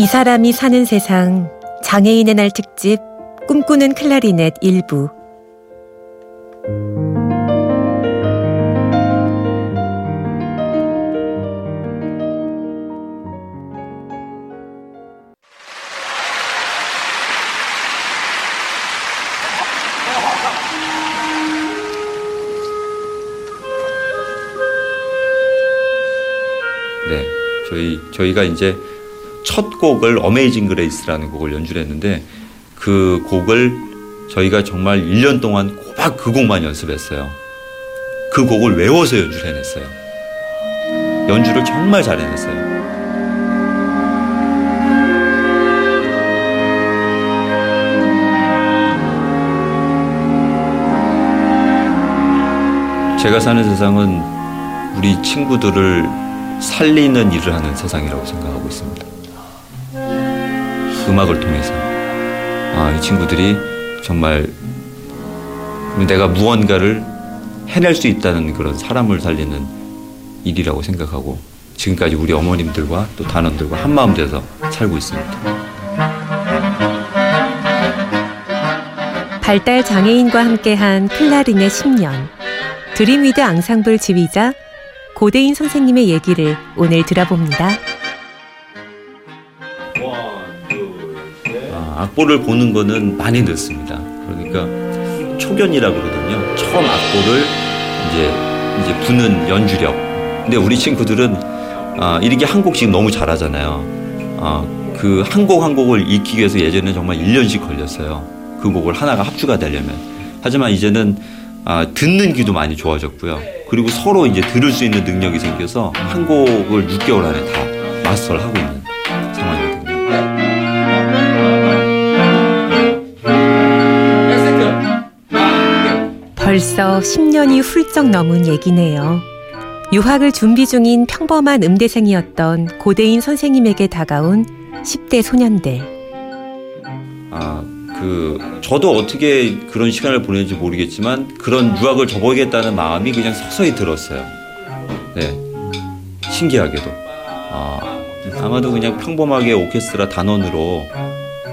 이 사람이 사는 세상 장애인의 날 특집 꿈꾸는 클라리넷 일부. 네, 저희 저희가 이제 첫 곡을 어메이징 그레이스라는 곡을 연주를 했는데 그 곡을 저희가 정말 1년 동안 꼬박 그 곡만 연습했어요. 그 곡을 외워서 연주를 해냈어요. 연주를 정말 잘 해냈어요. 제가 사는 세상은 우리 친구들을 살리는 일을 하는 세상이라고 생각하고 있습니다. 음악을 통해서 아, 이 친구들이 정말 내가 무언가를 해낼 수 있다는 그런 사람을 살리는 일이라고 생각하고 지금까지 우리 어머님들과 또 단원들과 한마음 돼서 살고 있습니다. 발달 장애인과 함께한 클라리넷 10년 드림위드 앙상블 지휘자 고대인 선생님의 얘기를 오늘 들어봅니다. 악보를 보는 거는 많이 늦습니다. 그러니까 초견이라 그러거든요. 처음 악보를 이제 이제 부는 연주력. 근데 우리 친구들은 아, 이렇게 한 곡씩 너무 잘하잖아요. 아, 그 한 곡 한 곡을 익히기 위해서 예전에는 정말 1년씩 걸렸어요. 그 곡을 하나가 합주가 되려면. 하지만 이제는 아, 듣는 귀도 많이 좋아졌고요. 그리고 서로 이제 들을 수 있는 능력이 생겨서 한 곡을 6개월 안에 다 마스터를 하고 있는 벌써 10년이 훌쩍 넘은 얘기네요. 유학을 준비 중인 평범한 음대생이었던 고대인 선생님에게 다가온 10대 소년들. 아, 그 저도 어떻게 그런 시간을 보내는지 모르겠지만 그런 유학을 접어야겠다는 마음이 그냥 서서히 들었어요. 네, 신기하게도. 아, 아마도 그냥 평범하게 오케스트라 단원으로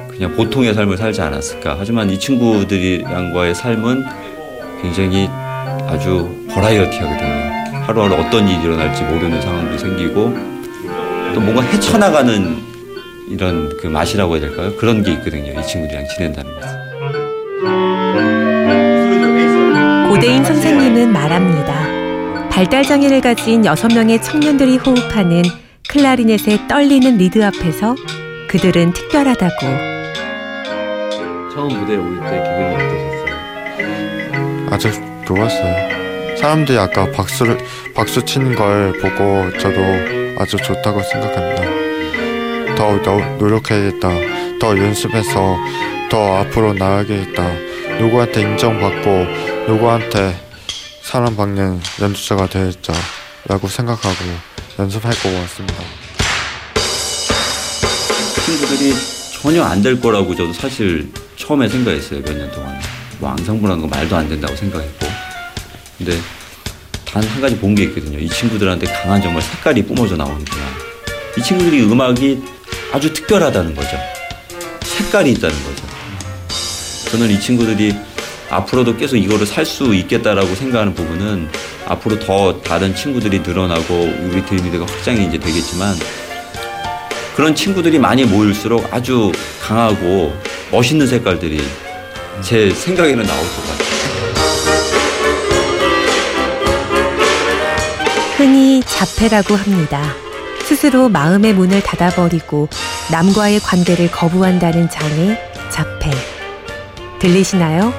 그냥 보통의 삶을 살지 않았을까. 하지만 이 친구들이랑과의 삶은 굉장히 아주 버라이어티하거든요. 하루하루 어떤 일이 일어날지 모르는 상황도 생기고 또 뭔가 헤쳐나가는 이런 그 맛이라고 해야 될까요? 그런 게 있거든요. 이 친구들이랑 지낸다는 것은. 고대인 선생님은 말합니다. 발달장애를 가진 여섯 명의 청년들이 호흡하는 클라리넷의 떨리는 리드 앞에서 그들은 특별하다고. 처음 무대에 올 때 기분이 어떠셨어요? 아주 좋았어요. 사람들이 아까 박수를 박수 치는 걸 보고 저도 아주 좋다고 생각합니다. 더, 더 노력해야겠다. 더 연습해서 더 앞으로 나아가겠다. 누구한테 인정받고 누구한테 사랑받는 연주자가 되겠다라고 생각하고 연습할 것 같습니다. 친구들이 전혀 안 될 거라고 저도 사실 처음에 생각했어요. 몇 년 동안. 뭐 앙상블하는 거 말도 안 된다고 생각했고. 근데 단 한 가지 본 게 있거든요. 이 친구들한테 강한 정말 색깔이 뿜어져 나오는구나. 이 친구들이 음악이 아주 특별하다는 거죠. 색깔이 있다는 거죠. 저는 이 친구들이 앞으로도 계속 이거를 살 수 있겠다라고 생각하는 부분은 앞으로 더 다른 친구들이 늘어나고 우리 드림이드가 확장이 이제 되겠지만 그런 친구들이 많이 모일수록 아주 강하고 멋있는 색깔들이 제 생각에는 나올 것 같아요. 흔히 자폐라고 합니다. 스스로 마음의 문을 닫아버리고 남과의 관계를 거부한다는 장애, 자폐. 들리시나요?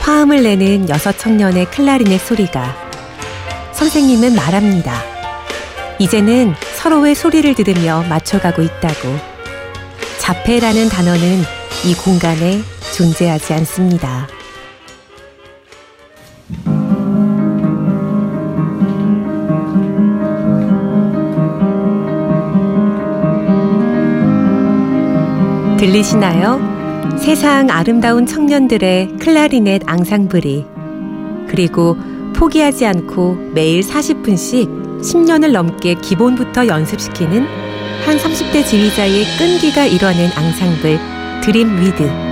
화음을 내는 여섯 청년의 클라리넷 소리가. 선생님은 말합니다. 이제는 서로의 소리를 들으며 맞춰가고 있다고. 자폐라는 단어는 이 공간에 존재하지 않습니다. 들리시나요? 세상 아름다운 청년들의 클라리넷 앙상블이 그리고 포기하지 않고 매일 40분씩 10년을 넘게 기본부터 연습시키는 한 30대 지휘자의 끈기가 이뤄낸 앙상블 드림위드.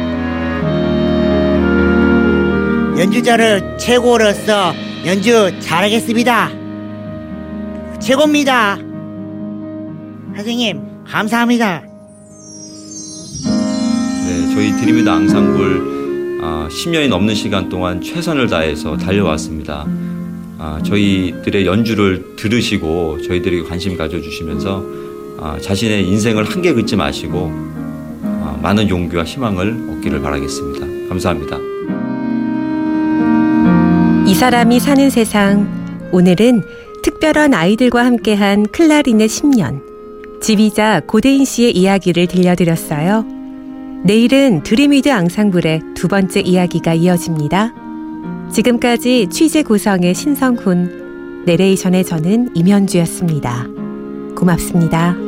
연주자를 최고로서 연주 잘하겠습니다. 최고입니다. 선생님, 감사합니다. 네, 저희 드림위드 앙상블 아, 10년이 넘는 시간 동안 최선을 다해서 달려왔습니다. 아, 저희들의 연주를 들으시고 저희들에게 관심 가져주시면서 아, 자신의 인생을 한계 긋지 마시고 아, 많은 용기와 희망을 얻기를 바라겠습니다. 감사합니다. 이 사람이 사는 세상. 오늘은 특별한 아이들과 함께한 클라리넷 10년. 지휘자 고대인 씨의 이야기를 들려드렸어요. 내일은 드림위드 앙상블의 두 번째 이야기가 이어집니다. 지금까지 취재 구성의 신성훈, 내레이션의 저는 임현주였습니다. 고맙습니다.